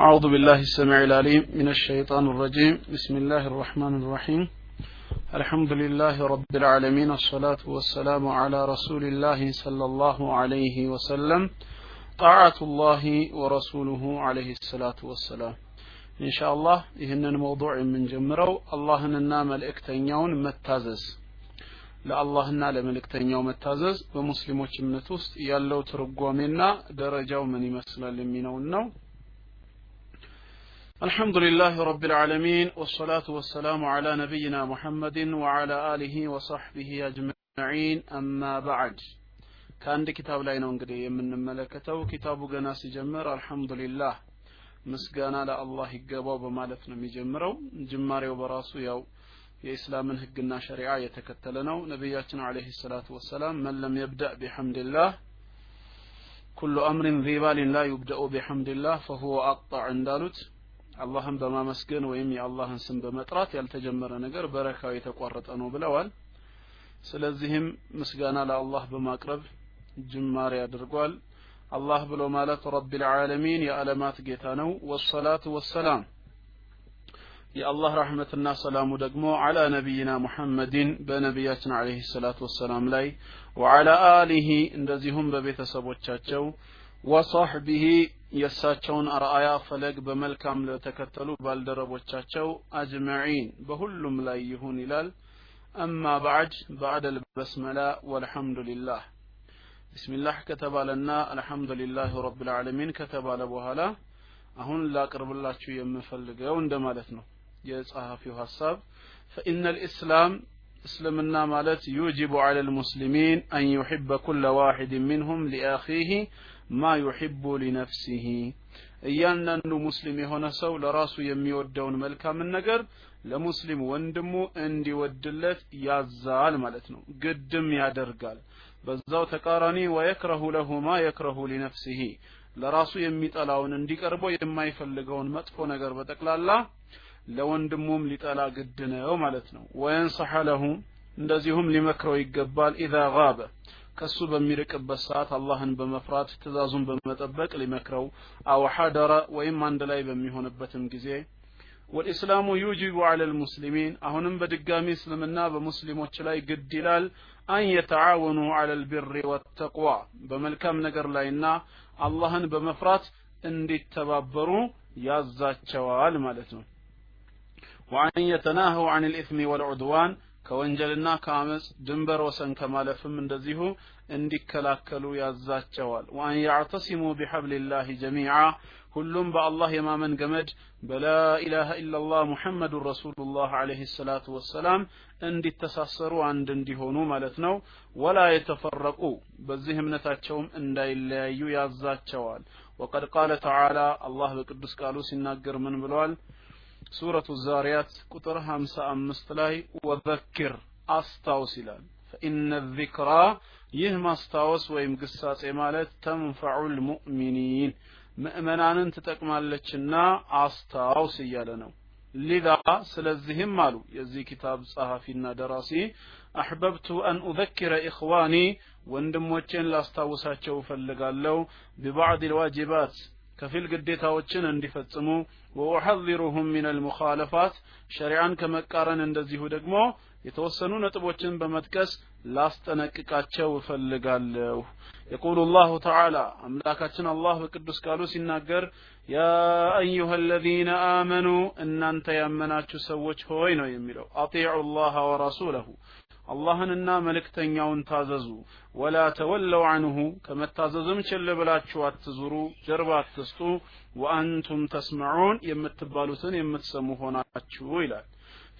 أعوذ بالله السميع العليم من الشيطان الرجيم. بسم الله الرحمن الرحيم. الحمد لله رب العالمين الصلاة والسلام على رسول الله صلى الله عليه وسلم. طاعة الله ورسوله عليه الصلاة والسلام. إن شاء الله إهن الموضوع من جمرو. الله ننام الإكتنيون متازز. لا الله إننا ለአላህና ለመልእክተኛው መታዘዝ በሙስሊሞች እምነት ውስጥ ያለው ትርጓሜና ደረጃው ምን ይመስላል የሚለውን ነው። الحمد لله رب العالمين والصلاة والسلام على نبينا محمد وعلى آله وصحبه أجمعين أما بعد ከአንድ ኪታብ ላይ ነው እንግዲህ የምንመለከተው ኪታቡ ገና ሲጀምር አልሐምዱሊላህ ምስጋና ለአላህ ይገባው በማለት ነው የሚጀምረው ጅማሬው በራሱ ያው የኢስላምን ህግና ሸሪዓ የተከተለ ነው ነቢያችን አለይሂ ሰላቱ ወሰላም መን ለም የብደእ ቢሐምድላህ ኩሉ አምሪን ዚባሊን ላ ዩብደኡ ቢሐምድላህ ፈሁወ አቅጣዕ እንዳሉት አላህን በማመስገን ወይም የአላህን ስም በመጥራት ያልተጀመረ ነገር በረካው የተቋረጠ ነው ብለዋል። ስለዚህም ምስጋና ለአላህ በማቅረብ ጅማሬ አድርጓል። አላህ ብሎ ማለት ረቢል ዓለሚን የዓለማት ጌታ ነው። ወሰላቱ ወሰላም። የአላህ ረሕመትና ሰላሙ ደግሞ አላ ነቢይና ሙሐመድን በነቢያችን አለህ ሰላት ወሰላም ላይ ወዓላ አሊሂ እንደዚሁም በቤተሰቦቻቸው ወሳሕቢሂ የእሳቸውን አርአያ ፈለግ በመልካም ለተከተሉ ባልደረቦቻቸው አጅመዒን በሁሉም ላይ ይሁን ይላል አማ ባዕድ ባዕድ አልበስመላ ወልሐምዱ ሊላህ ቢስሚላህ ከተባለና አልሐምዱሊላህ ረብል ዓለሚን ከተባለ በኋላ አሁን ላቅርብላችሁ የምፈልገው እንደማለት ነው የጸሐፊው ሐሳብ ፈኢነ ልእስላም እስልምና ማለት ዩጅቡ ዐለ ልሙስሊሚን አን ዩሕበ ኩለ ዋሕድ ሚንሁም ሊአኺህ ማ ዩሕቡ ሊነፍሲህ እያንዳንዱ ሙስሊም የሆነ ሰው ለራሱ የሚወደውን መልካምን ነገር ለሙስሊም ወንድሙ እንዲወድለት ያዛል ማለት ነው። ግድም ያደርጋል። በዛው ተቃራኒ ወየክረሁ ለሁ ማ የክረሁ ሊነፍሲህ ለራሱ የሚጠላውን እንዲቀርበው የማይፈልገውን መጥፎ ነገር በጠቅላላ ለወንድሙም ሊጠላ ግድ ነው ማለት ነው። ወየንሰሐ ለሁ እንደዚሁም ሊመክረው ይገባል። ኢዛ ጋበ ከሱ በሚርቅበት ሰዓት አላህን በመፍራት ትእዛዙን በመጠበቅ ሊመክረው። አው ሐደረ ወይም አንድ ላይ በሚሆንበትም ጊዜ። ወልኢስላሙ ዩጅቡ ዐለ ልሙስሊሚን አሁንም በድጋሚ እስልምና በሙስሊሞች ላይ ግድ ይላል። አን የተዓወኑ ዐለ ልብሪ ወተቅዋ በመልካም ነገር ላይና አላህን በመፍራት እንዲተባበሩ ያዛቸዋል ማለት ነው ወአን የተናህው አን ልኢትሚ ወልዑድዋን ከወንጀልና ከአመፅ ድንበር ወሰን ከማለፍም እንደዚሁ እንዲከላከሉ ያዛቸዋል። ወአን ያዕተሲሙ ቢሐብልላህ ጀሚዓ ሁሉም በአላህ የማመን ገመድ በላኢላሃ ኢላላህ ሙሐመዱን ረሱሉላህ አለህ ሰላቱ ወሰላም እንዲተሳሰሩ አንድ እንዲሆኑ ማለት ነው። ወላ የተፈረቁ በዚህ እምነታቸውም እንዳይለያዩ ያዛቸዋል። ወቀድ ቃለ ተዓላ አላህ በቅዱስ ቃሉ ሲናገር ምን ብለዋል ሱረቱ ዛሪያት ቁጥር 55 ላይ ወዘክር አስታውስ ይላል። ፈኢነ ዚክራ ይህ ማስታወስ ወይም ግሳጼ ማለት ተንፈዑ ልሙእሚኒን ምእመናንን ትጠቅማለችና አስታውስ እያለ ነው። ሊዛ ስለዚህም አሉ የዚህ ኪታብ ጸሐፊና ደራሲ አሕበብቱ አን ኡዘኪረ ኢኽዋኒ ወንድሞቼን ላስታውሳቸው እፈልጋለሁ ቢባዕድ ልዋጅባት ከፊል ግዴታዎችን እንዲፈጽሙ ወኡሐዚሩሁም ሚን አልሙኻለፋት ሸሪዓን ከመቃረን እንደዚሁ ደግሞ የተወሰኑ ነጥቦችን በመጥቀስ ላስጠነቅቃቸው እፈልጋለሁ። የቁሉ ላሁ ተዓላ አምላካችን አላህ በቅዱስ ቃሉ ሲናገር ያ አዩሃ አለዚነ አመኑ እናንተ ያመናችሁ ሰዎች ሆይ ነው የሚለው። አጢዑ ላህ ወረሱለሁ አላህንና መልእክተኛውን ታዘዙ ወላ ተወለው አንሁ ከመታዘዝም ችል ብላችሁ አትዙሩ ጀርባ አትስጡ ወአንቱም ተስመዑን የምትባሉትን የምትሰሙ ሆናችሁ ይላል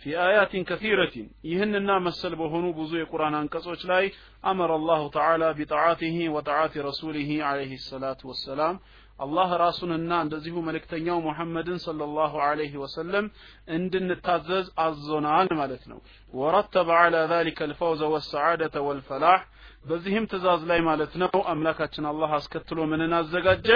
في آيات كثيرة يهننا مسل بهنو بزو القرآن أنكسوش لاي أمر الله تعالى بطاعته وطاعة رسوله عليه الصلاة والسلام አላህ ራሱንና እንደዚሁ መልእክተኛው ሙሐመድን ሰለላሁ ዐለይሂ ወሰለም እንድንታዘዝ አዞናል ማለት ነው። ወረተበ ዐላ ዛሊከ አልፈውዘ ወሰዓደተ ወልፈላህ በዚህም ትእዛዝ ላይ ማለት ነው አምላካችን አላህ አስከትሎ ምንን አዘጋጀ?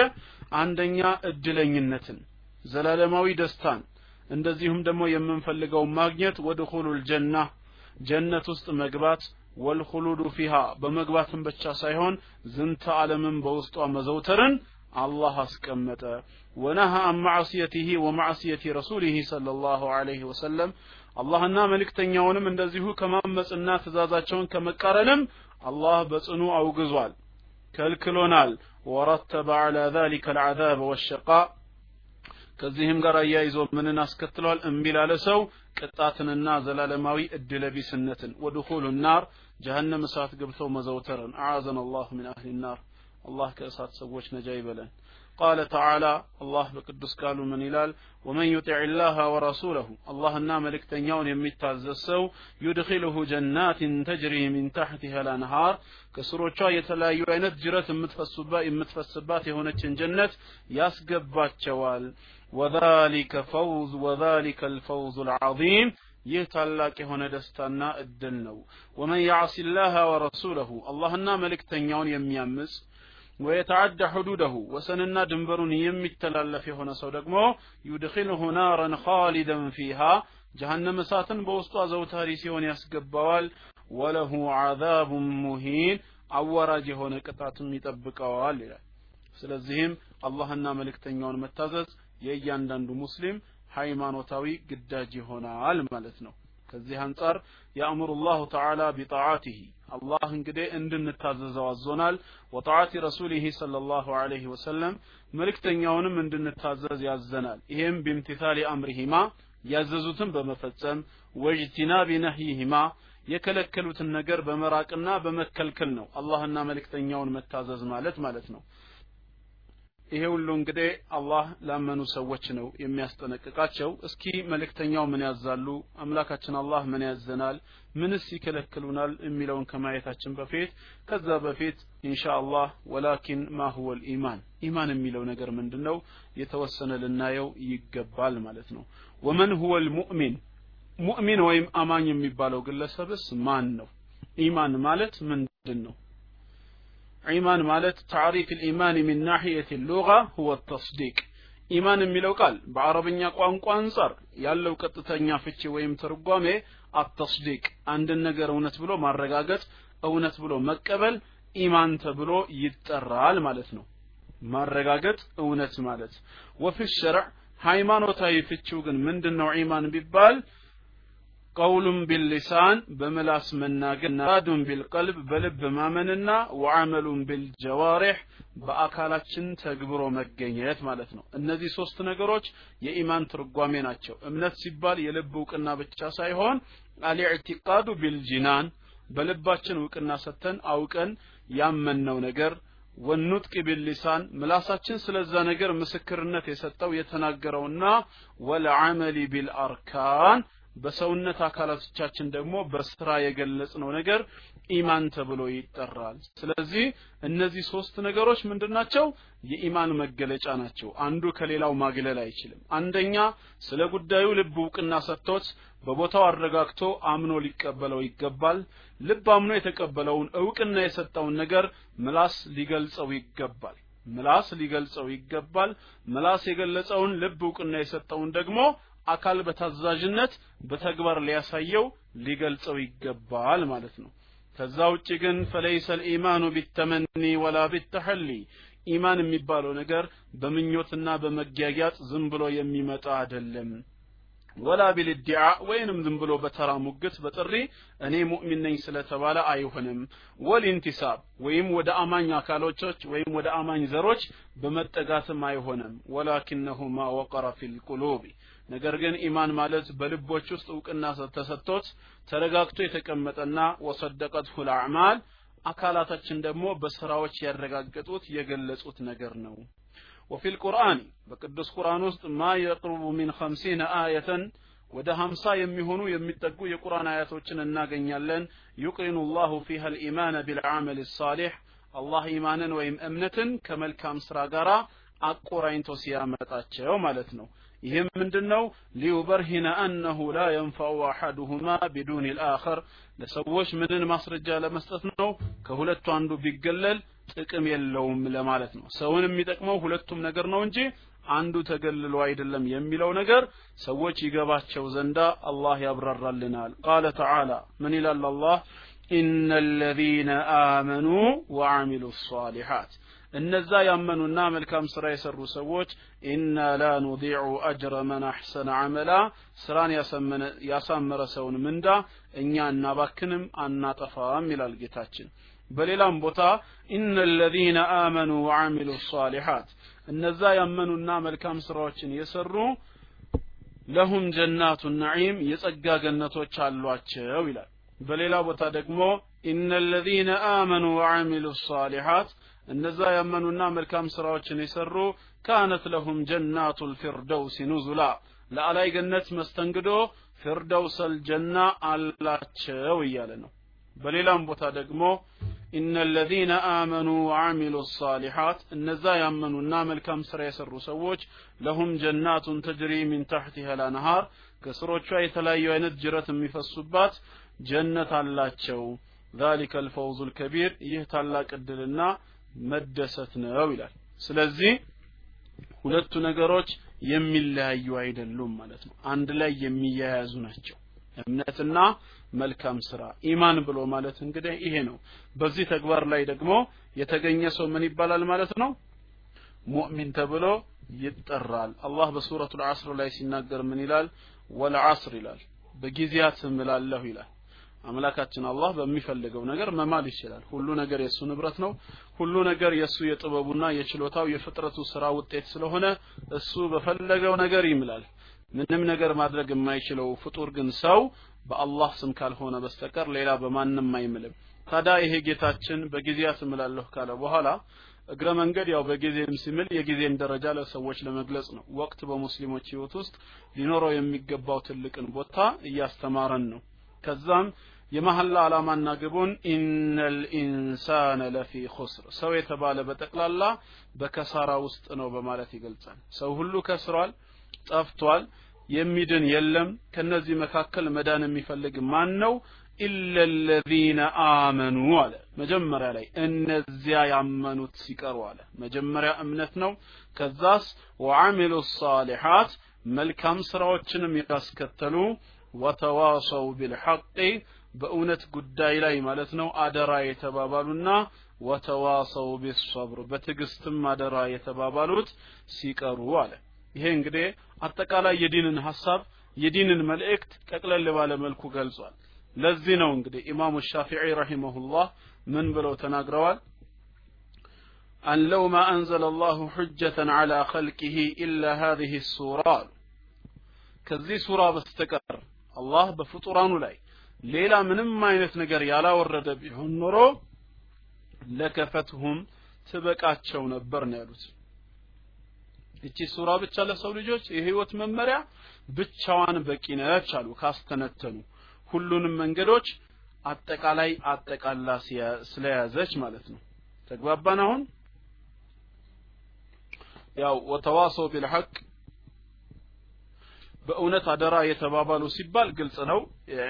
አንደኛ እድለኝነትን ዘላለማዊ ደስታን እንደዚሁም ደግሞ የምንፈልገው ማግኘት ወድኹሉል ጀና ጀነት ውስጥ መግባት ወልኹሉዱ ፊሃ በመግባትም ብቻ ሳይሆን ዝንተ ዓለምን በውስጧ መዘውተርን አላህ አስቀመጠ። ወነሃ አን ማዕስየትህ ወማዕስየት ረሱሊህ ሰለ ላሁ ዐለይህ ወሰለም አላህና መልእክተኛውንም እንደዚሁ ከማመፅና ትእዛዛቸውን ከመቃረንም አላህ በጽኑ አውግዟል ከልክሎናል። ወረተበ ዐላ ዛሊከ ልዓዛብ ወሸቃ ከዚህም ጋር አያይዞ ምንን አስከትሏል? እምቢ ሰው ቅጣትንና ዘላለማዊ እድለቢስነትን። ወድኹሉ ናር ጀሀነም እሳት ገብተው መዘውተርን። أعاذنا الله من أهل النار። አላህ ከእሳት ሰዎች ነጃ ይበለን። قال تعالى አላህ በቅዱስ ቃሉ ምን ይላል? ومن يطع الله ورسوله አላህና መልእክተኛውን የሚታዘዝ ሰው يدخله جنات تجري من تحتها الأنهار ከስሮቿ የተለያዩ አይነት ጅረት የምትፈስባት የሆነችን ጀነት ያስገባቸዋል። وذلك الفوز وذلك الفوز العظيم ይህ ታላቅ የሆነ ደስታና እድል ነው። ወመን ያዕሲ ላህ ወረሱለሁ አላህና መልእክተኛውን የሚያምፅ ወየተዓደ ሕዱደሁ ወሰንና ድንበሩን የሚተላለፍ የሆነ ሰው ደግሞ ዩድኪልሁ ናረን ኻሊደን ፊሃ ጀሃነም እሳትን በውስጧ ዘውታሪ ሲሆን ያስገባዋል። ወለሁ ዓዛቡን ሙሂን አዋራጅ የሆነ ቅጣትም ይጠብቀዋል ይላል። ስለዚህም አላህና መልእክተኛውን መታዘዝ የእያንዳንዱ ሙስሊም ሃይማኖታዊ ግዳጅ ይሆናል ማለት ነው ከዚህ አንጻር ያእምሩ ላሁ ተዓላ ቢጣዓቲህ አላህ እንግዲህ እንድንታዘዘው አዞናል። ወጣዓቲ ረሱሊህ ሰለላሁ ዐለይሂ ወሰለም መልእክተኛውንም እንድንታዘዝ ያዘናል። ይሄም ቢምቲሳሊ አምሪሂማ ያዘዙትን በመፈጸም ወጅቲናቢ ነህይሂማ የከለከሉትን ነገር በመራቅና በመከልከል ነው። አላህና መልእክተኛውን መታዘዝ ማለት ማለት ነው ይሄ ሁሉ እንግዲህ አላህ ላመኑ ሰዎች ነው የሚያስጠነቅቃቸው። እስኪ መልእክተኛው ምን ያዛሉ? አምላካችን አላህ ምን ያዘናል? ምንስ ይከለክሉናል? የሚለውን ከማየታችን በፊት ከዛ በፊት ኢንሻአላህ ወላኪን ማ ሁወ ልኢማን ኢማን የሚለው ነገር ምንድን ነው የተወሰነ ልናየው ይገባል ማለት ነው። ወመን ሁወ ልሙእሚን ሙእሚን ወይም አማኝ የሚባለው ግለሰብስ ማን ነው? ኢማን ማለት ምንድን ነው ኢማን ማለት ታሪፍ ልኢማን ሚን ናሕየት ሉጋ ሁወ ተስዲቅ። ኢማን የሚለው ቃል በአረብኛ ቋንቋ አንጻር ያለው ቀጥተኛ ፍቺ ወይም ትርጓሜ አተስዲቅ አንድን ነገር እውነት ብሎ ማረጋገጥ እውነት ብሎ መቀበል ኢማን ተብሎ ይጠራል ማለት ነው። ማረጋገጥ እውነት ማለት። ወፊ ሸርዕ ሃይማኖታዊ ፍቺው ግን ምንድን ነው ኢማን ቢባል ቀውሉን ቢልሊሳን በምላስ መናገር ናዱን ቢልቀልብ በልብ ማመንና ወዓመሉን ቢልጀዋሪሕ በአካላችን ተግብሮ መገኘት ማለት ነው። እነዚህ ሶስት ነገሮች የኢማን ትርጓሜ ናቸው። እምነት ሲባል የልብ እውቅና ብቻ ሳይሆን አልኢዕቲቃዱ ቢልጂናን በልባችን እውቅና ሰጥተን አውቀን ያመንነው ነገር። ወኑጥቅ ቢልሊሳን ምላሳችን ስለዛ ነገር ምስክርነት የሰጠው የተናገረውና ወለዓመሊ ቢልአርካን በሰውነት አካላቶቻችን ደግሞ በስራ የገለጽነው ነገር ኢማን ተብሎ ይጠራል። ስለዚህ እነዚህ ሶስት ነገሮች ምንድናቸው የኢማን መገለጫ ናቸው። አንዱ ከሌላው ማግለል አይችልም። አንደኛ ስለ ጉዳዩ ልብ እውቅና ሰጥቶት በቦታው አረጋግቶ አምኖ ሊቀበለው ይገባል። ልብ አምኖ የተቀበለውን እውቅና የሰጠውን ነገር ምላስ ሊገልጸው ይገባል። ምላስ ሊገልጸው ይገባል። ምላስ የገለጸውን ልብ እውቅና የሰጠውን ደግሞ አካል በታዛዥነት በተግባር ሊያሳየው ሊገልጸው ይገባል ማለት ነው። ከዛ ውጭ ግን فليس الإيمان بالتمني ولا بالتحلي ኢማን የሚባለው ነገር በምኞትና በመጌያጌጥ ዝም ብሎ የሚመጣ አይደለም። ولا بالادعاء ወይንም ዝም ብሎ በተራ ሙግት በጥሪ እኔ ሙእሚን ነኝ ስለተባለ አይሆንም። والانتساب ወይም ወደ አማኝ አካሎች ወይም ወደ አማኝ ዘሮች በመጠጋትም አይሆንም። ولكنه ما وقر في القلوب ነገር ግን ኢማን ማለት በልቦች ውስጥ እውቅና ተሰጥቶት ተረጋግቶ የተቀመጠና ወሰደቀት ሁል አካላታችን ደግሞ በስራዎች ያረጋገጡት የገለጹት ነገር ነው። ወፊል ቁርአን በቅዱስ ቁርአን ውስጥ ማ የቅርቡ ሚን ኸምሲነ አየተን ወደ ሀምሳ የሚሆኑ የሚጠጉ የቁርአን አያቶችን እናገኛለን። ዩቅሪኑ ላሁ ፊሃ ልኢማነ ቢልዓመል ሳሌሕ አላህ ኢማንን ወይም እምነትን ከመልካም ስራ ጋር አቆራኝቶ ሲያመጣቸው ማለት ነው። ይህም ምንድነው? ሊዩበርሂነ አነሁ ላ የንፋዑ አሐዱሁማ ቢዱን ልአኸር ለሰዎች ምንን ማስረጃ ለመስጠት ነው? ከሁለቱ አንዱ ቢገለል ጥቅም የለውም ለማለት ነው። ሰውን የሚጠቅመው ሁለቱም ነገር ነው እንጂ አንዱ ተገልሎ አይደለም የሚለው ነገር ሰዎች ይገባቸው ዘንዳ አላህ ያብራራልናል። ቃለ ተዓላ ምን ይላል አላህ? ኢነ አመኑ ወአሚሉ ሷሊሓት። እነዛ ያመኑና መልካም ስራ የሰሩ ሰዎች ኢና ላ ኑዲዑ አጅረ መን አሕሰነ አመላ ስራን ያሳመረ ሰውን ምንዳ እኛ እናባክንም አናጠፋም ይላል ጌታችን። በሌላም ቦታ ኢነ ለዚነ አመኑ ወዓሚሉ ሷሊሓት እነዛ ያመኑና መልካም ስራዎችን የሰሩ ለሁም ጀናቱ ነዒም የጸጋ ገነቶች አሏቸው ይላል። በሌላ ቦታ ደግሞ ኢነ ለዚነ አመኑ ወዓሚሉ ሷሊሓት እነዛ ያመኑና መልካም ስራዎችን የሰሩ ካነት ለሁም ጀናቱ ልፊርደውስ ኑዙላ ለአላይ ገነት መስተንግዶ ፊርደውሰል ጀና አላቸው እያለ ነው በሌላም ቦታ ደግሞ ኢነ ለዚነ አመኑ ወዓሚሉ ሳሊሓት እነዛ ያመኑና መልካም ስራ የሰሩ ሰዎች ለሁም ጀናቱን ተጅሪ ሚን ታሕቲሃ ላነሃር ከስሮቿ የተለያዩ አይነት ጅረት የሚፈሱባት ጀነት አላቸው ذلك الفوز الكبير ይህ ታላቅ እድልና መደሰት ነው ይላል። ስለዚህ ሁለቱ ነገሮች የሚለያዩ አይደሉም ማለት ነው። አንድ ላይ የሚያያዙ ናቸው። እምነትና መልካም ስራ ኢማን ብሎ ማለት እንግዲህ ይሄ ነው። በዚህ ተግባር ላይ ደግሞ የተገኘ ሰው ምን ይባላል ማለት ነው? ሙእሚን ተብሎ ይጠራል። አላህ በሱረቱል ዐስር ላይ ሲናገር ምን ይላል? ወልዐስር ይላል። በጊዜያት እምላለሁ ይላል አምላካችን አላህ በሚፈልገው ነገር መማል ይችላል። ሁሉ ነገር የእሱ ንብረት ነው። ሁሉ ነገር የእሱ የጥበቡና የችሎታው የፍጥረቱ ስራ ውጤት ስለሆነ እሱ በፈለገው ነገር ይምላል። ምንም ነገር ማድረግ የማይችለው ፍጡር ግን ሰው በአላህ ስም ካልሆነ በስተቀር ሌላ በማንም አይምልም። ታዲያ ይሄ ጌታችን በጊዜያት እምላለሁ ካለ በኋላ እግረ መንገድ ያው በጊዜም ሲምል የጊዜን ደረጃ ለሰዎች ለመግለጽ ነው። ወቅት በሙስሊሞች ህይወት ውስጥ ሊኖረው የሚገባው ትልቅን ቦታ እያስተማረን ነው። ከዛም የመሐላ ዓላማና ግቡን إن الإنسان لفي خسر ሰው የተባለ በጠቅላላ በከሳራ ውስጥ ነው በማለት ይገልጻል። ሰው ሁሉ ከስሯል ጠፍቷል የሚድን የለም። ከነዚህ መካከል መዳን የሚፈልግ ማን ነው? إلا ለዚነ አመኑ አለ። መጀመሪያ ላይ እነዚያ ያመኑት ሲቀሩ አለ። መጀመሪያ እምነት ነው። ከዛስ ወዓሚሉ ሳሊሓት መልካም ስራዎችንም ያስከተሉ ወተዋሰው ቢልሐቅ በእውነት ጉዳይ ላይ ማለት ነው አደራ የተባባሉና ወተዋሰው ቢሰብር በትዕግስትም አደራ የተባባሉት ሲቀሩ አለ ይሄ እንግዲህ አጠቃላይ የዲንን ሐሳብ የዲንን መልእክት ጠቅለል ባለ መልኩ ገልጿል ለዚህ ነው እንግዲህ ኢማሙ ሻፊዒ ረሂመሁላህ ምን ብለው ተናግረዋል أن لو ما أنزل الله حجة على خلقه إلا هذه السورة كذي سورة بستكر الله بفطران لاي ሌላ ምንም አይነት ነገር ያላወረደ ቢሆን ኖሮ ለከፈትሁም ትበቃቸው ነበር ነው ያሉት። እቺ ሱራ ብቻ ለሰው ልጆች የህይወት መመሪያ ብቻዋን በቂ ነች አሉ ካስተነተኑ። ሁሉንም መንገዶች አጠቃላይ አጠቃላ ስለያዘች ማለት ነው። ተግባባን አሁን? ያው ወተዋሰው ቢልሐቅ በእውነት አደራ የተባባሉ ሲባል ግልጽ ነው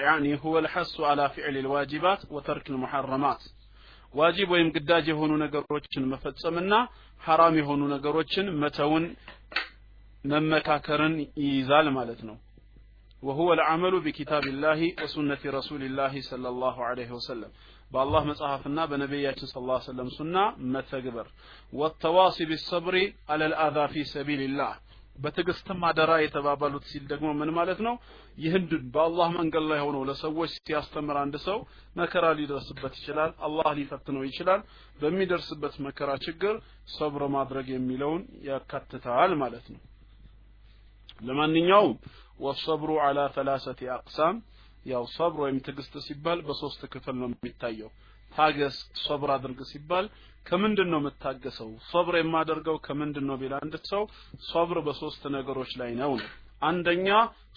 ያኒ ሁወ ልሐሱ አላ ፊዕል ልዋጅባት ወተርክ ልሙሐረማት ዋጅብ ወይም ግዳጅ የሆኑ ነገሮችን መፈጸምና ሐራም የሆኑ ነገሮችን መተውን መመካከርን ይይዛል ማለት ነው وهو العمل بكتاب الله وسنة رسول الله صلى الله عليه وسلم بالله مصحفنا بنبياتنا صلى الله عليه وسلم سنة متغبر والتواصي بالصبر على الأذى في سبيل الله በትዕግስትም አደራ የተባባሉት ሲል ደግሞ ምን ማለት ነው? ይህን በአላህ መንገድ ላይ ሆኖ ለሰዎች ሲያስተምር አንድ ሰው መከራ ሊደርስበት ይችላል አላህ ሊፈትነው ይችላል። በሚደርስበት መከራ ችግር ሰብር ማድረግ የሚለውን ያካትታል ማለት ነው። ለማንኛውም ወሰብሩ አላ ተላሰቲ አቅሳም ያው ሰብር ወይም ትዕግስት ሲባል በሶስት ክፍል ነው የሚታየው። ታገስ ሶብር አድርግ ሲባል ከምንድን ነው የምታገሰው? ሶብር የማደርገው ከምንድን ነው ቢል አንድ ሰው ሶብር በሶስት ነገሮች ላይ ነው አንደኛ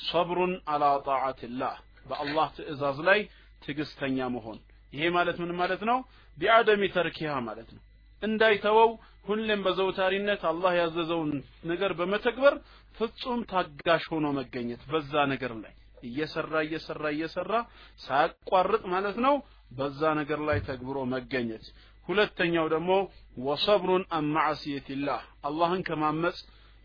ሶብሩን አላ ጣዓትላህ በአላህ ትእዛዝ ላይ ትዕግስተኛ መሆን። ይሄ ማለት ምን ማለት ነው? ቢአደሚ ተርኪሃ ማለት ነው። እንዳይተወው ሁሌም በዘውታሪነት አላህ ያዘዘውን ነገር በመተግበር ፍጹም ታጋሽ ሆኖ መገኘት በዛ ነገር ላይ። እየሰራ እየሰራ እየሰራ ሳያቋርጥ ማለት ነው በዛ ነገር ላይ ተግብሮ መገኘት ሁለተኛው ደግሞ ወሰብሩን አን ማዕሲየቲላህ አላህን ከማመፅ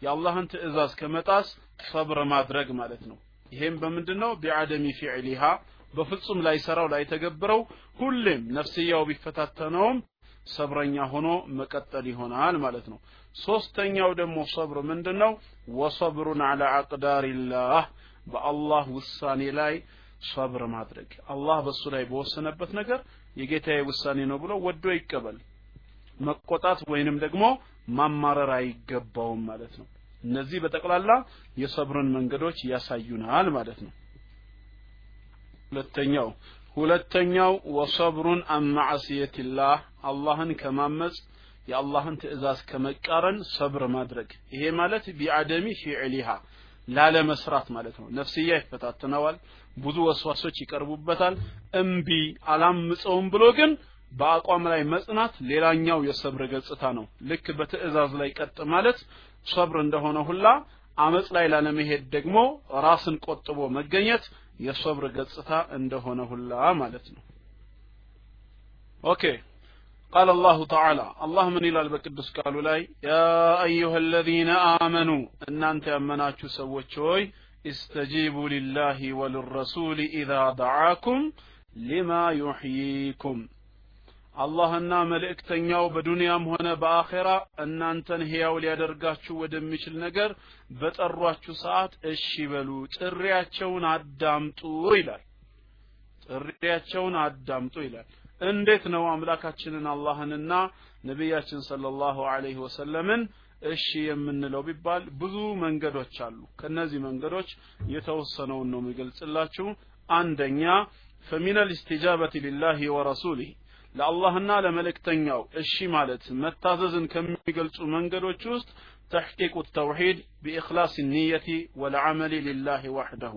የአላህን ትእዛዝ ከመጣስ ሰብር ማድረግ ማለት ነው። ይሄም በምንድን ነው ቢዐደሚ ፊዕሊሃ በፍጹም ላይሰራው ላይተገብረው ሁሌም ነፍስያው ቢፈታተነውም ሰብረኛ ሆኖ መቀጠል ይሆናል ማለት ነው። ሶስተኛው ደግሞ ሰብር ምንድነው? ወሰብሩን አላ አቅዳሪላህ በአላህ ውሳኔ ላይ ሰብር ማድረግ። አላህ በሱ ላይ በወሰነበት ነገር የጌታዬ ውሳኔ ነው ብሎ ወዶ ይቀበል። መቆጣት ወይንም ደግሞ ማማረር አይገባውም ማለት ነው። እነዚህ በጠቅላላ የሰብርን መንገዶች ያሳዩናል ማለት ነው። ሁለተኛው ሁለተኛው ወሰብሩን አን ማዕስየትላህ አላህን ከማመፅ የአላህን ትእዛዝ ከመቃረን ሰብር ማድረግ። ይሄ ማለት ቢአደሚ ፊዕሊሃ ላለመስራት ማለት ነው። ነፍስያ ይፈታትነዋል ብዙ ወስዋሶች ይቀርቡበታል እምቢ አላምፀውም ብሎ ግን በአቋም ላይ መጽናት ሌላኛው የሰብር ገጽታ ነው። ልክ በትእዛዝ ላይ ቀጥ ማለት ሰብር እንደሆነ ሁላ አመፅ ላይ ላለመሄድ ደግሞ ራስን ቆጥቦ መገኘት የሰብር ገጽታ እንደሆነ ሁላ ማለት ነው። okay قال الله تعالى الله من إلى البقدس قالوا لاي يا أيها الذين آمنوا أن أنت أمناتشو سوتشوي استجيبوا لله وللرسول إذا دعاكم لما يحييكم አላህና መልእክተኛው በዱንያም ሆነ በአኼራ እናንተን ሕያው ሊያደርጋችሁ ወደሚችል ነገር በጠሯችሁ ሰዓት እሺ በሉ ጥሪያቸውን አዳምጡ ይላል ጥሪያቸውን አዳምጡ ይላል እንዴት ነው አምላካችንን አላህንና ነቢያችን ሰለላሁ ዐለይሂ ወሰለምን እሺ የምንለው ቢባል ብዙ መንገዶች አሉ። ከነዚህ መንገዶች የተወሰነውን ነው የሚገልጽላችሁ። አንደኛ فمن الاستجابة لله ورسوله ለአላህና ለመልእክተኛው እሺ ማለት መታዘዝን ከሚገልጹ መንገዶች ውስጥ تحقيق التوحيد بإخلاص النية والعمل لله وحده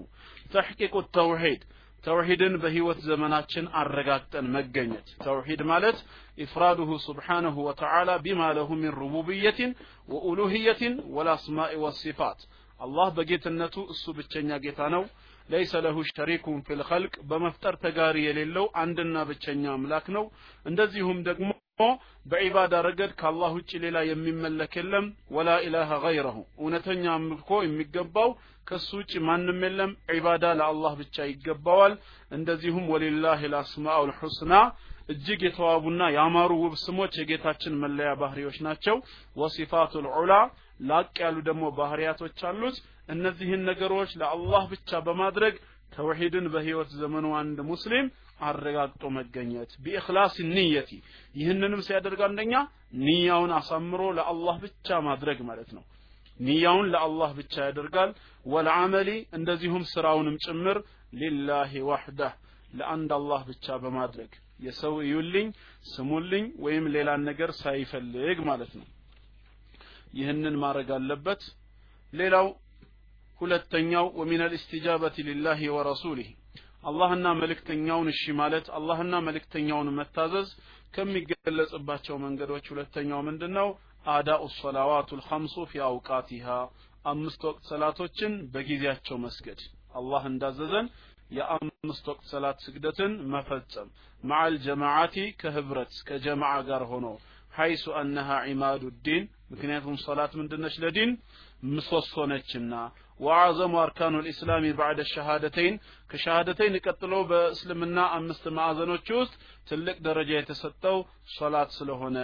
تحقيق التوحيد ተውሂድን በህይወት ዘመናችን አረጋግጠን መገኘት። ተውሂድ ማለት إفراده سبحانه وتعالى بما له من ربوبية ወኡሉህየትን ወልአስማኢ ወሲፋት። አላህ በጌትነቱ እሱ ብቸኛ ጌታ ነው። ለይሰ ለሁ ሸሪኩን ፊል በመፍጠር ተጋሪ የሌለው አንድና ብቸኛ አምላክ ነው። እንደዚሁም ደግሞ በዒባዳ ረገድ ከአላህ ውጭ ሌላ የሚመለክ የለም። ወላ ኢላሃ ገይረሁ። እውነተኛ አምልኮ የሚገባው ከሱ ውጭ ማንም የለም። ዒባዳ ለአላህ ብቻ ይገባዋል። እንደዚሁም ወሊላህ ልአስማኡ ልሑስና እጅግ የተዋቡና ያማሩ ውብ ስሞች የጌታችን መለያ ባህሪዎች ናቸው። ወሲፋቱ ልዑላ ላቅ ያሉ ደግሞ ባህሪያቶች አሉት። እነዚህን ነገሮች ለአላህ ብቻ በማድረግ ተውሂድን በህይወት ዘመኑ አንድ ሙስሊም አረጋግጦ መገኘት። ቢእክላስ ንየቲ ይህንንም ሲያደርግ አንደኛ ንያውን አሳምሮ ለአላህ ብቻ ማድረግ ማለት ነው ንያውን ለአላህ ብቻ ያደርጋል። ወልዓመሊ እንደዚሁም ስራውንም ጭምር ሊላሂ ዋሕዳህ ለአንድ አላህ ብቻ በማድረግ የሰው እዩልኝ ስሙልኝ ወይም ሌላን ነገር ሳይፈልግ ማለት ነው። ይህንን ማድረግ አለበት። ሌላው ሁለተኛው ወሚን አልእስትጃበት ሊላሂ ወረሱሊህ አላህና መልእክተኛውን እሺ ማለት አላህና መልእክተኛውን መታዘዝ ከሚገለጽባቸው መንገዶች ሁለተኛው ምንድነው አዳኡ ሰላዋቱ ልኸምሱ ፊ አውቃቲሃ። አምስት ወቅት ሰላቶችን በጊዜያቸው መስገድ። አላህ እንዳዘዘን የአምስት ወቅት ሰላት ስግደትን መፈጸም። መዓል ጀማዓቲ ከህብረት ከጀማዓ ጋር ሆኖ። ሐይሱ አነሃ ዒማዱ ዲን። ምክንያቱም ሰላት ምንድነች ለዲን? ምሰሶ ነችና። ወአዘሙ አርካኑ ልእስላሚ ባዕደ ሸሃደተይን። ከሸሃደተይን ቀጥሎ በእስልምና አምስት ማዕዘኖች ውስጥ ትልቅ ደረጃ የተሰጠው ሶላት ስለሆነ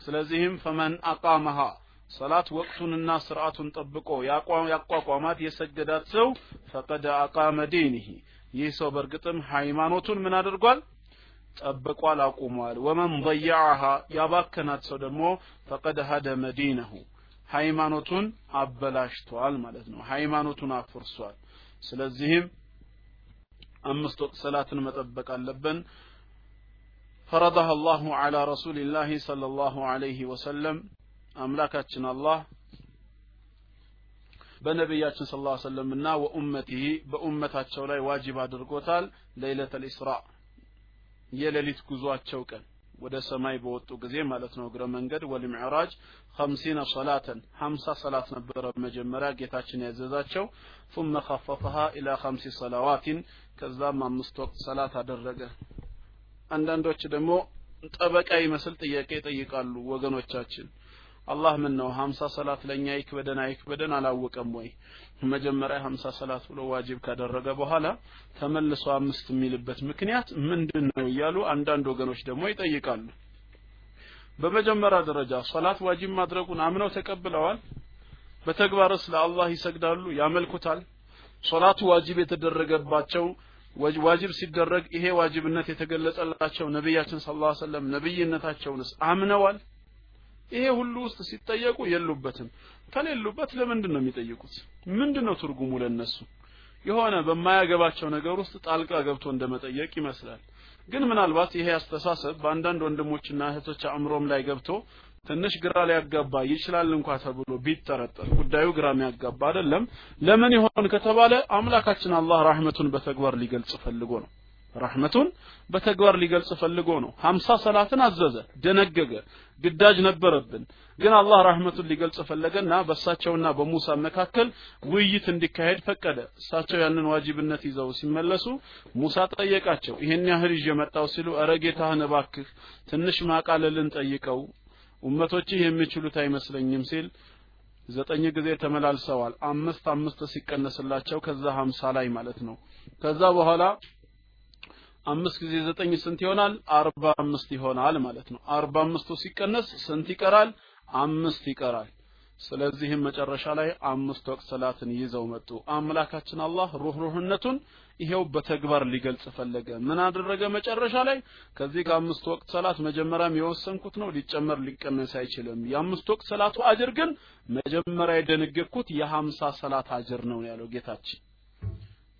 ስለዚህም ፈመን አቃመሃ ሰላት ወቅቱንና ስርዓቱን ጠብቆ ያቋቋማት የሰገዳት ሰው ፈቀደ አቃመ ዲንህ ይህ ሰው በእርግጥም ሃይማኖቱን ምን አድርጓል ጠብቋል አቁሟል ወመን ضيعها ያባከናት ሰው ደግሞ ፈቀድ ሀደመ ዲነሁ ሃይማኖቱን አበላሽቷል ማለት ነው ሃይማኖቱን አፍርሷል ስለዚህም አምስት ወቅት ሰላትን መጠበቅ አለብን فرضها الله على رسول الله صلى الله عليه وسلم አምላካችን አላህ በነቢያችን ስለ ላ ሰለም እና ወኡመቲህ በኡመታቸው ላይ ዋጅብ አድርጎታል ለይለት ልእስራ የሌሊት ጉዟቸው ቀን ወደ ሰማይ በወጡ ጊዜ ማለት ነው እግረ መንገድ ወልምዕራጅ ኸምሲነ ሰላተን ሀምሳ ሰላት ነበረ መጀመሪያ ጌታችን ያዘዛቸው ثم خففها إلى خمس صلوات ከዛም አምስት ወቅት ሰላት አደረገ አንዳንዶች ደግሞ ጠበቃ ይመስል ጥያቄ ይጠይቃሉ ወገኖቻችን። አላህ ምን ነው ሀምሳ ሰላት ለእኛ ይክበደን አይክበደን አላወቀም ወይ? መጀመሪያ ሀምሳ ሰላት ብሎ ዋጅብ ካደረገ በኋላ ተመልሶ አምስት የሚልበት ምክንያት ምንድን ነው እያሉ አንዳንድ ወገኖች ደግሞ ይጠይቃሉ። በመጀመሪያ ደረጃ ሶላት ዋጅብ ማድረጉን አምነው ተቀብለዋል። በተግባርስ ለአላህ ይሰግዳሉ ያመልኩታል። ሶላቱ ዋጅብ የተደረገባቸው ዋጅብ ሲደረግ ይሄ ዋጅብነት የተገለጸላቸው ነቢያችን ሰለላሁ ዐለይሂ ወሰለም ነብይነታቸውንስ አምነዋል? ይሄ ሁሉ ውስጥ ሲጠየቁ የሉበትም። ከሌሉበት ለምንድን ነው የሚጠይቁት? ምንድን ነው ትርጉሙ ለነሱ? የሆነ በማያገባቸው ነገር ውስጥ ጣልቃ ገብቶ እንደመጠየቅ ይመስላል። ግን ምናልባት ይሄ አስተሳሰብ በአንዳንድ ወንድሞችና እህቶች አእምሮም ላይ ገብቶ ትንሽ ግራ ሊያጋባ ይችላል እንኳ ተብሎ ቢጠረጠር። ጉዳዩ ግራ የሚያጋባ አይደለም። ለምን ይሆን ከተባለ አምላካችን አላህ ራህመቱን በተግባር ሊገልጽ ፈልጎ ነው። ራህመቱን በተግባር ሊገልጽ ፈልጎ ነው። ሀምሳ ሰላትን አዘዘ ደነገገ ግዳጅ ነበረብን። ግን አላህ ራህመቱን ሊገልጽ ፈለገና በእሳቸውና በሙሳ መካከል ውይይት እንዲካሄድ ፈቀደ። እሳቸው ያንን ዋጅብነት ይዘው ሲመለሱ ሙሳ ጠየቃቸው ይሄን ያህል ይዤ መጣው ሲሉ እረ ጌታህን እባክህ ትንሽ ማቃለልን ጠይቀው ኡመቶችህ የሚችሉት አይመስለኝም ሲል ዘጠኝ ጊዜ ተመላልሰዋል። አምስት አምስት ሲቀነስላቸው ከዛ ሀምሳ ላይ ማለት ነው። ከዛ በኋላ አምስት ጊዜ ዘጠኝ ስንት ይሆናል? አርባ አምስት ይሆናል ማለት ነው። አርባ አምስቱ ሲቀነስ ስንት ይቀራል? አምስት ይቀራል ስለዚህም መጨረሻ ላይ አምስት ወቅት ሰላትን ይዘው መጡ። አምላካችን አላህ ሩህሩህነቱን ይሄው በተግባር ሊገልጽ ፈለገ። ምን አደረገ መጨረሻ ላይ? ከዚህ ከአምስት ወቅት ሰላት መጀመሪያም የወሰንኩት ነው ሊጨመር ሊቀነስ አይችልም። የአምስት ወቅት ሰላቱ አጅር ግን መጀመሪያ የደነገግኩት የሀምሳ ሰላት አጅር ነው ያለው ጌታችን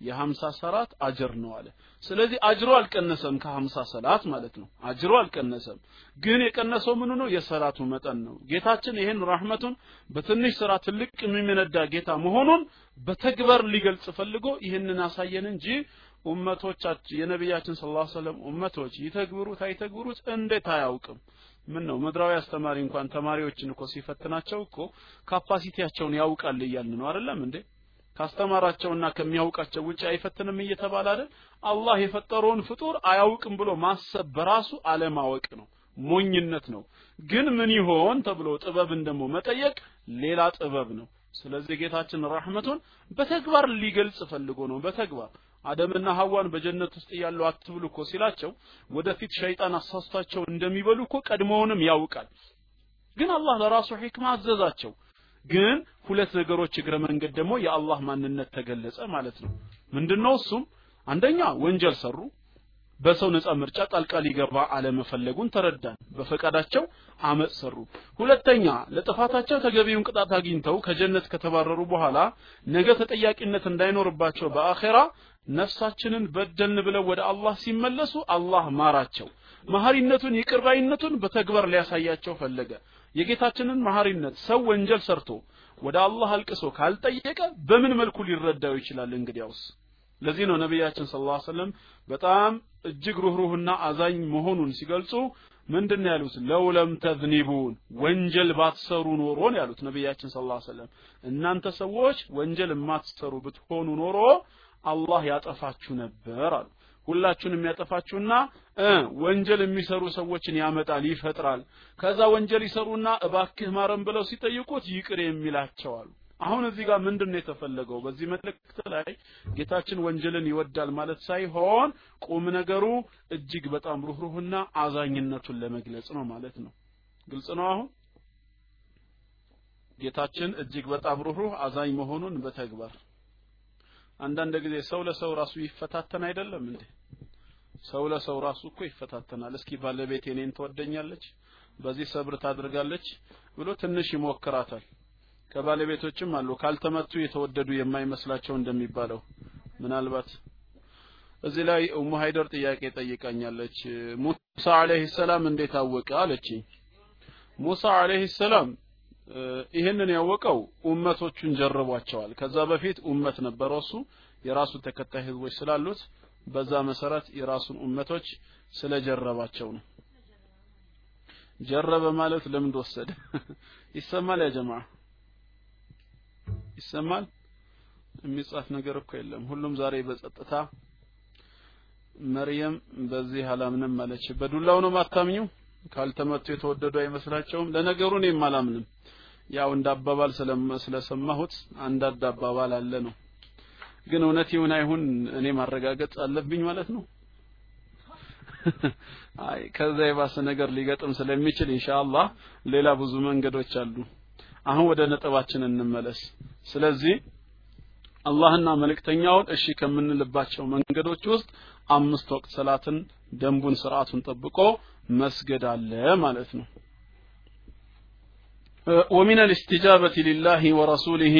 የሀምሳ ሰላት አጅር ነው አለ። ስለዚህ አጅሮ አልቀነሰም ከሀምሳ ሰላት ማለት ነው። አጅሮ አልቀነሰም። ግን የቀነሰው ምኑ ነው? የሰላቱ መጠን ነው። ጌታችን ይህን ራህመቱን በትንሽ ስራ ትልቅ የሚመነዳ ጌታ መሆኑን በተግባር ሊገልጽ ፈልጎ ይህንን አሳየን እንጂ ኡመቶቻችን የነቢያችን ስለ ላ ሰለም ኡመቶች ይተግብሩት አይተግብሩት እንዴት አያውቅም? ምን ነው ምድራዊ አስተማሪ እንኳን ተማሪዎችን እኮ ሲፈትናቸው እኮ ካፓሲቲያቸውን ያውቃል እያልን ነው አይደለም እንዴ ካስተማራቸውና ከሚያውቃቸው ውጭ አይፈትንም እየተባለ አይደል? አላህ የፈጠረውን ፍጡር አያውቅም ብሎ ማሰብ በራሱ አለማወቅ ነው ሞኝነት ነው። ግን ምን ይሆን ተብሎ ጥበብን ደግሞ መጠየቅ ሌላ ጥበብ ነው። ስለዚህ ጌታችን ረህመቱን በተግባር ሊገልጽ ፈልጎ ነው። በተግባር አደምና ሐዋን በጀነት ውስጥ እያሉ አትብሉ እኮ ሲላቸው ወደፊት ሸይጣን አሳስቷቸው እንደሚበሉ እኮ ቀድሞውንም ያውቃል። ግን አላህ ለራሱ ሒክማ አዘዛቸው ግን ሁለት ነገሮች እግረ መንገድ ደግሞ የአላህ ማንነት ተገለጸ ማለት ነው። ምንድነው እሱም? አንደኛ ወንጀል ሰሩ በሰው ነፃ ምርጫ ጣልቃ ሊገባ አለመፈለጉን ተረዳን በፈቃዳቸው አመፅ ሰሩ። ሁለተኛ ለጥፋታቸው ተገቢውን ቅጣት አግኝተው ከጀነት ከተባረሩ በኋላ ነገ ተጠያቂነት እንዳይኖርባቸው በአኼራ ነፍሳችንን በደልን ብለው ወደ አላህ ሲመለሱ አላህ ማራቸው። መሐሪነቱን ይቅርባይነቱን በተግባር ሊያሳያቸው ፈለገ የጌታችንን መሐሪነት ሰው ወንጀል ሰርቶ ወደ አላህ አልቅሶ ካልጠየቀ በምን መልኩ ሊረዳው ይችላል? እንግዲያውስ ለዚህ ነው ነቢያችን ስለ ላ ሰለም በጣም እጅግ ሩህሩህና አዛኝ መሆኑን ሲገልጹ ምንድን ያሉት? ለው ለም ተዝኒቡን ወንጀል ባትሰሩ ኖሮን ያሉት ነቢያችን ስለ ላ ሰለም እናንተ ሰዎች ወንጀል የማትሰሩ ብትሆኑ ኖሮ አላህ ያጠፋችሁ ነበር አሉ ሁላችሁንም ያጠፋችሁና ወንጀል የሚሰሩ ሰዎችን ያመጣል ይፈጥራል። ከዛ ወንጀል ይሰሩና እባክህ ማረም ብለው ሲጠይቁት ይቅር የሚላቸው አሉ። አሁን እዚህ ጋር ምንድን ነው የተፈለገው? በዚህ መልእክት ላይ ጌታችን ወንጀልን ይወዳል ማለት ሳይሆን ቁም ነገሩ እጅግ በጣም ሩህሩህና አዛኝነቱን ለመግለጽ ነው ማለት ነው። ግልጽ ነው አሁን? ጌታችን እጅግ በጣም ሩህሩህ አዛኝ መሆኑን በተግባር አንዳንድ ጊዜ ሰው ለሰው ራሱ ይፈታተን አይደለም እንዴ? ሰው ለሰው ራሱ እኮ ይፈታተናል። እስኪ ባለቤቴ እኔን ትወደኛለች በዚህ ሰብር ታድርጋለች ብሎ ትንሽ ይሞክራታል። ከባለቤቶችም አሉ ካልተመቱ የተወደዱ የማይመስላቸው እንደሚባለው። ምናልባት እዚህ ላይ ኡሙ ሀይደር ጥያቄ ጠይቃኛለች። ሙሳ አለይሂ ሰላም እንዴት አወቀ አለችኝ። ሙሳ አለይሂ ሰላም ይህንን ያወቀው ኡመቶቹን ጀርቧቸዋል። ከዛ በፊት ኡመት ነበረው እሱ የራሱ ተከታይ ህዝቦች ስላሉት በዛ መሰረት የራሱን ኡመቶች ስለጀረባቸው ነው። ጀረበ ማለት ልምድ ወሰደ። ይሰማል ያ ጀማ ይሰማል? የሚጻፍ ነገር እኮ የለም። ሁሉም ዛሬ በጸጥታ መርየም በዚህ አላምንም አለች። በዱላው ነው ማታምኙ ካልተመቱ የተወደዱ አይመስላቸውም። ለነገሩ እኔም አላምንም ያው እንደ አባባል ስለሰማሁት አንዳንድ አባባል አለ ነው። ግን እውነት ይሁን አይሁን እኔ ማረጋገጥ አለብኝ ማለት ነው። አይ ከዛ የባሰ ነገር ሊገጥም ስለሚችል ኢንሻአላህ ሌላ ብዙ መንገዶች አሉ። አሁን ወደ ነጥባችን እንመለስ። ስለዚህ አላህና መልእክተኛውን እሺ ከምንልባቸው መንገዶች ውስጥ አምስት ወቅት ሰላትን ደንቡን ስርዓቱን ጠብቆ መስገድ አለ ማለት ነው ወሚን ልስትጃበቲ ሊላሂ ወረሱሊሂ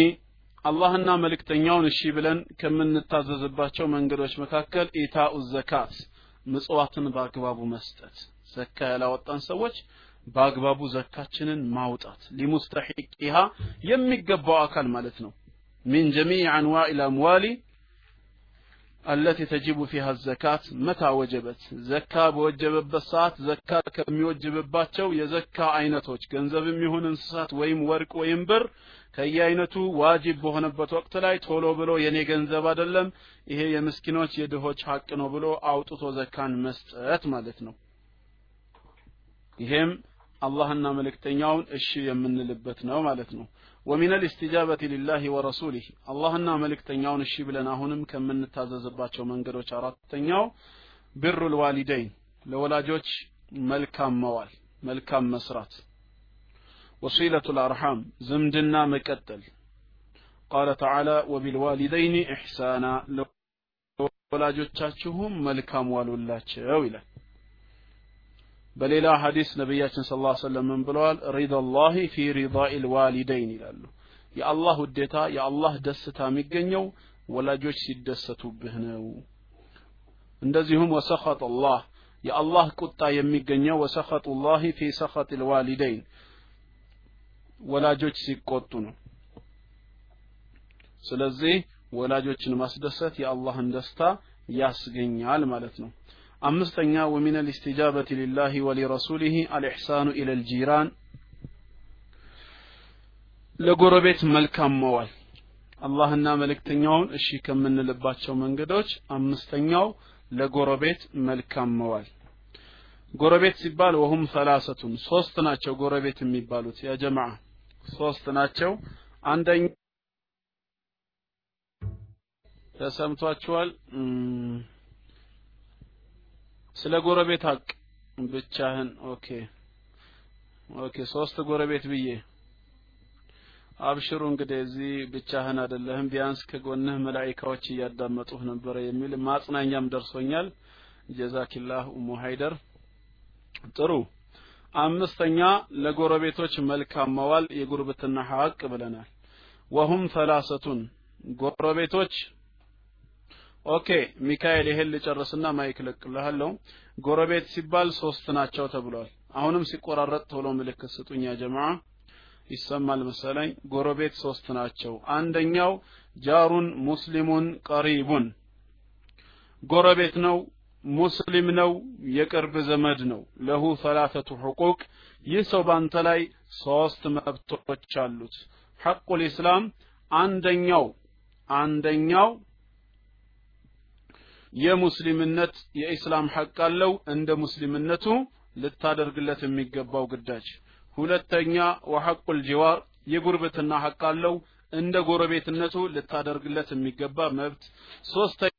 አላህና መልእክተኛውን እሺ ብለን ከምንታዘዝባቸው መንገዶች መካከል ኢታኡ ዘካት ምጽዋትን በአግባቡ መስጠት። ዘካ ያላወጣን ሰዎች በአግባቡ ዘካችንን ማውጣት። ሊሙስተሒቂሃ የሚገባው አካል ማለት ነው። ሚን ጀሚዕ አንዋኢ ልአምዋሊ التي تجب فيها الزكاة متى وجبت زكاة በወጀበበት ሰዓት ዘካ ከሚወጅብባቸው የዘካ አይነቶች ገንዘብም ይሁን እንስሳት ወይም ወርቅ ወይም ብር ከየአይነቱ ዋጅብ በሆነበት ወቅት ላይ ቶሎ ብሎ የኔ ገንዘብ አይደለም ይሄ የምስኪኖች የድሆች ሀቅ ነው ብሎ አውጥቶ ዘካን መስጠት ማለት ነው ይሄም አላህና መልእክተኛውን እሺ የምንልበት ነው ማለት ነው ومن الاستجابة لله ورسوله. الله أنه ملك تنياون الشبلنا هنم كم من تازز باتشو من قدو شارات تنياو بر الوالدين. لولاجوش ملكا موال ملكا مسرات. وصيلة الأرحام زمدنا مكتل. قال تعالى وبالوالدين إحسانا. لولاجوشاتشهم ملكام والولاجو إلى በሌላ ሐዲስ ነቢያችን ስለ ላ ሰለም ብለዋል? ሪዳ ላሂ ፊ ሪዳኢ ልዋሊደይን ይላሉ። የአላህ ውዴታ የአላህ ደስታ የሚገኘው ወላጆች ሲደሰቱብህ ነው። እንደዚሁም ወሰኸጥ ላህ የአላህ ቁጣ የሚገኘው ወሰኸጡ ላሂ ፊ ሰኸጥ ልዋሊደይን ወላጆች ሲቆጡ ነው። ስለዚህ ወላጆችን ማስደሰት የአላህን ደስታ ያስገኛል ማለት ነው አምስተኛ ወሚን ልስትጃበት ሊላህ ወሊረሱሊህ አልኢሕሳኑ ኢለ ልጂራን ለጎረቤት መልካም መዋል። አላህና መልእክተኛውን እሺ ከምንልባቸው መንገዶች አምስተኛው ለጎረቤት መልካም መዋል። ጎረቤት ሲባል ወሁም ሰላሰቱን ሶስት ናቸው ጎረቤት የሚባሉት። ያ ጀማዓ ሶስት ናቸው። አንደኛ ተሰምቷችኋል ስለ ጎረቤት ሀቅ ብቻህን okay። okay ሶስት ጎረቤት ብዬ አብሽሩ እንግዲህ እዚህ ብቻህን አይደለህም ቢያንስ ከጎንህ መላኢካዎች እያዳመጡህ ነበረ የሚል ማጽናኛም ደርሶኛል። جزاك الله ኡሙ ሃይደር ጥሩ። አምስተኛ ለጎረቤቶች መልካም መዋል የጉርብትና ሀቅ ብለናል። وهم ثلاثة። ጎረቤቶች okay ሚካኤል ይሄን ልጨርስና mic እለቅልሃለሁ ጎረቤት ሲባል ሶስት ናቸው ተብሏል። አሁንም ሲቆራረጥ ቶሎ ምልክት ስጡኝ يا جماعة። ይሰማል መሰለኝ። ጎረቤት ሶስት ናቸው። አንደኛው جار مسلم قريب። ጎረቤት ነው ሙስሊም ነው የቅርብ ዘመድ ነው። له ثلاثة حقوق ይህ ሰው ባንተ ላይ ሶስት መብቶች አሉት። ሐቁል ኢስላም አንደኛው አንደኛው የሙስሊምነት የኢስላም ሐቅ አለው። እንደ ሙስሊምነቱ ልታደርግለት የሚገባው ግዳጅ። ሁለተኛ ወሐቁል ጂዋር የጉርብትና ሐቅ አለው። እንደ ጎረቤትነቱ ልታደርግለት የሚገባ መብት። ሶስተኛ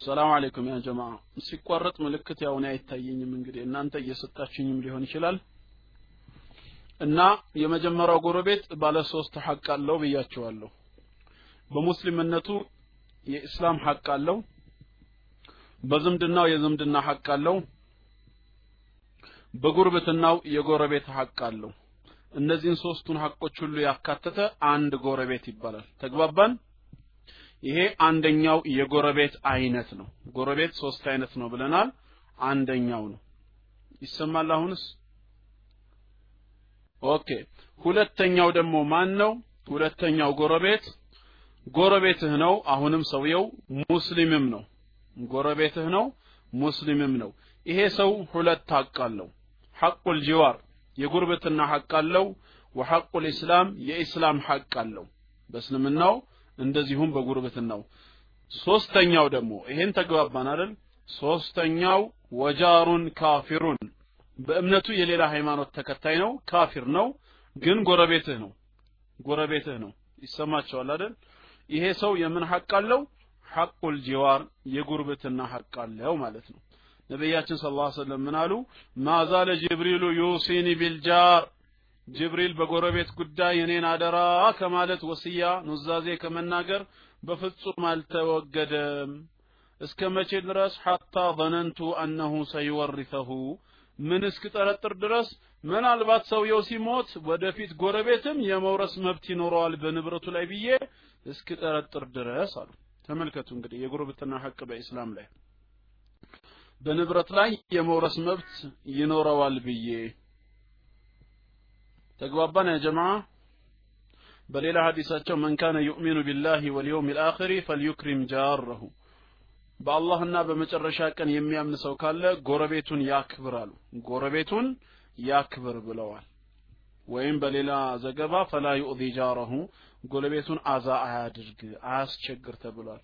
ሰላም አለይኩም ያ ጀማዓ። ሲቋረጥ ምልክት ያው እኔ አይታየኝም። እንግዲህ እናንተ እየሰጣችሁኝም ሊሆን ይችላል። እና የመጀመሪያው ጎረቤት ባለ ሶስት ሐቅ አለው ብያቸዋለሁ። በሙስሊምነቱ የኢስላም ሐቅ አለው በዝምድናው የዝምድና ሐቅ አለው በጉርብትናው የጎረቤት ሐቅ አለው። እነዚህን ሶስቱን ሐቆች ሁሉ ያካተተ አንድ ጎረቤት ይባላል። ተግባባን? ይሄ አንደኛው የጎረቤት አይነት ነው። ጎረቤት ሶስት አይነት ነው ብለናል። አንደኛው ነው። ይሰማል አሁንስ? okay። ሁለተኛው ደግሞ ማን ነው? ሁለተኛው ጎረቤት ጎረቤትህ ነው። አሁንም ሰውየው ሙስሊምም ነው። ጎረቤትህ ነው ሙስሊምም ነው። ይሄ ሰው ሁለት ሐቅ አለው። حق الجوار የጉርብትና ሐቅ አለው። ወሐቁል ኢስላም የኢስላም ሐቅ አለው። በእስልምናው እንደዚሁም በጉርብትናው። ሶስተኛው ደግሞ ይሄን ተግባባን አይደል? ሶስተኛው ወጃሩን ካፊሩን። በእምነቱ የሌላ ሃይማኖት ተከታይ ነው ካፊር ነው ግን ጎረቤትህ ነው። ጎረቤትህ ነው። ይሰማቸዋል አይደል ይሄ ሰው የምን ሐቅ አለው? ሐቁል ጂዋር የጉርብትና ሐቅ አለው ማለት ነው። ነቢያችን ስለ ላ ሰለም ምን አሉ? ማዛለ ጅብሪሉ ዩሲኒ ቢልጃር ጅብሪል በጎረቤት ጉዳይ እኔን አደራ ከማለት ወስያ ኑዛዜ ከመናገር በፍጹም አልተወገደም። እስከ መቼ ድረስ? ሐታ ظነንቱ አነሁ ሰይወሪተሁ ምን እስክጠረጥር ድረስ? ምናልባት ሰውየው ሲሞት ወደፊት ጎረቤትም የመውረስ መብት ይኖረዋል በንብረቱ ላይ ብዬ እስክጠረጥር ድረስ አሉ። ተመልከቱ እንግዲህ የጉርብትና ሐቅ በኢስላም ላይ በንብረት ላይ የመውረስ መብት ይኖረዋል ብዬ ተግባባን ያ በሌላ ሐዲሳቸው መን ካነ ዩእሚኑ ቢላሂ ወልየውም ልአኽሪ ፈልዩክሪም ጃረሁ። በአላህና በመጨረሻ ቀን የሚያምን ሰው ካለ ጎረቤቱን ያክብር አሉ። ጎረቤቱን ያክብር ብለዋል። ወይም በሌላ ዘገባ ፈላ ዩእዚ ጃረሁ ጎረቤቱን አዛ አያድርግ አያስቸግር ተብሏል